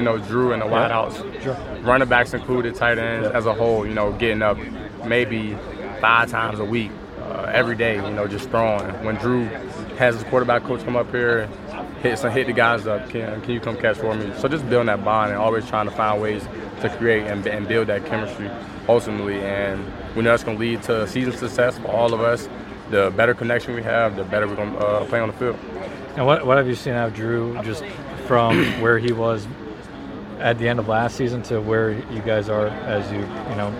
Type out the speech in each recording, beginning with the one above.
You know, Drew and the White House, Sure. running backs included, tight ends as a whole. You know, getting up maybe five times a week, uh, every day. You know, just throwing. When Drew has his quarterback coach come up here, hit some hit the guys up. Can can you come catch for me? So just building that bond and always trying to find ways to create and, and build that chemistry ultimately. And we know that's going to lead to season success for all of us. The better connection we have, the better we're going to uh, play on the field. And what, what have you seen out of Drew just from where he was at the end of last season to where you guys are as you you know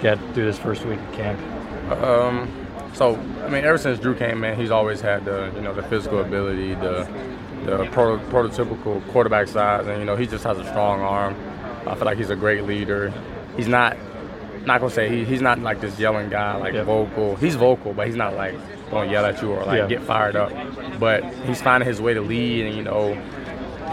get through this first week of camp? Um, so I mean, ever since Drew came in, he's always had the you know the physical ability, the the proto- prototypical quarterback size, and you know he just has a strong arm. I feel like he's a great leader. He's not not gonna say he, he's not like this yelling guy, like Yep. vocal. He's vocal, but he's not like gonna yell at you or like Yeah. get fired up. But he's finding his way to lead, and you know,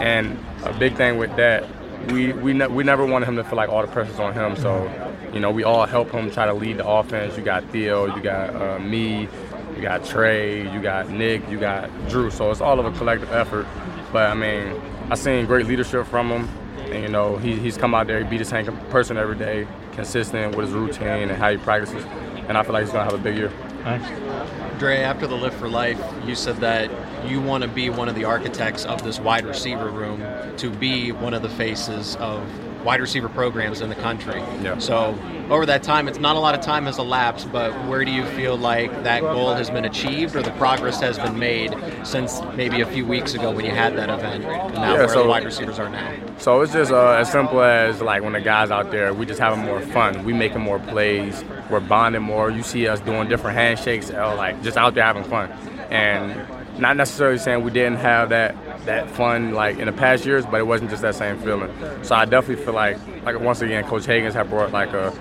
and a big thing with that, we we ne- we never wanted him to feel like all the pressure's on him. So, you know, we all help him try to lead the offense. You got Theo, you got uh, me, you got Trey, you got Nick, you got Drew. So it's all of a collective effort. But I mean, I seen great leadership from him. And, you know, he, he's come out there, he beat the same person every day, consistent with his routine and how he practices. And I feel like he's gonna have a big year. Nice. Dre, after the Lift for Life, you said that you want to be one of the architects of this wide receiver room to be one of the faces of wide receiver programs in the country. Yeah. So over that time, it's not a lot of time has elapsed, but where do you feel like that goal has been achieved or the progress has been made since maybe a few weeks ago when you had that event and now Yeah, where so- the wide receivers are now? So it's just uh, as simple as like when the guys out there, we just having more fun. We making more plays. We're bonding more. You see us doing different handshakes, uh, like just out there having fun, and not necessarily saying we didn't have that that fun like in the past years, but it wasn't just that same feeling. So I definitely feel like like once again, Coach Hagans have brought like a,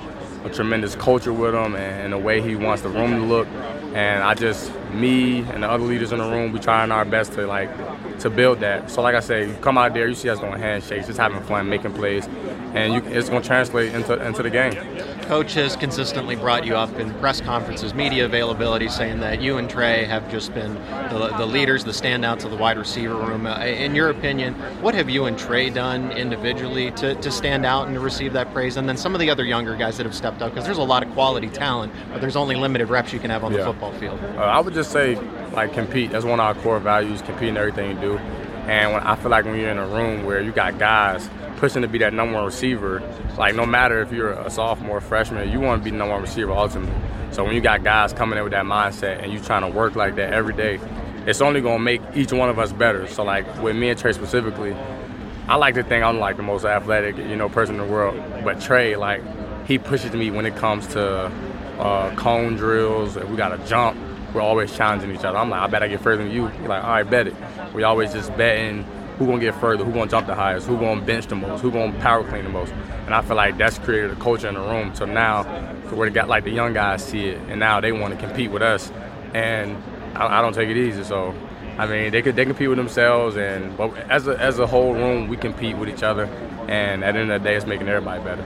a tremendous culture with him and, and the way he wants the room to look. And I just me and the other leaders in the room, we trying our best to like to build that. So like I say, you come out there, you see us doing handshakes, just having fun, making plays, and you, it's going to translate into into the game. Coach has consistently brought you up in press conferences, media availability, saying that you and Trey have just been the, the leaders, the standouts of the wide receiver room. Uh, in your opinion, what have you and Trey done individually to, to stand out and to receive that praise? And then some of the other younger guys that have stepped up, because there's a lot of quality talent, but there's only limited reps you can have on the football field. Uh, I would just say, like, compete. That's one of our core values, compete in everything you do. And when I feel like when you're in a room where you got guys pushing to be that number one receiver, like, no matter if you're a sophomore, freshman, you want to be the number one receiver ultimately. So when you got guys coming in with that mindset and you trying to work like that every day, it's only to make each one of us better. So, like, with me and Trey specifically, I like to think I'm like the most athletic, you know, person in the world. But Trey, like, he pushes me when it comes to uh, cone drills. If we got to jump, we're always challenging each other. I'm like, I bet I get further than you. He's like, all right, bet it. We always just betting who gonna get further, who gonna jump the highest, who gonna bench the most, who gonna power clean the most. And I feel like that's created a culture in the room. So now, so where they got like the young guys see it, and now they want to compete with us. And I, I don't take it easy. So I mean, they could they compete with themselves, and but as a as a whole room, we compete with each other. And at the end of the day, it's making everybody better.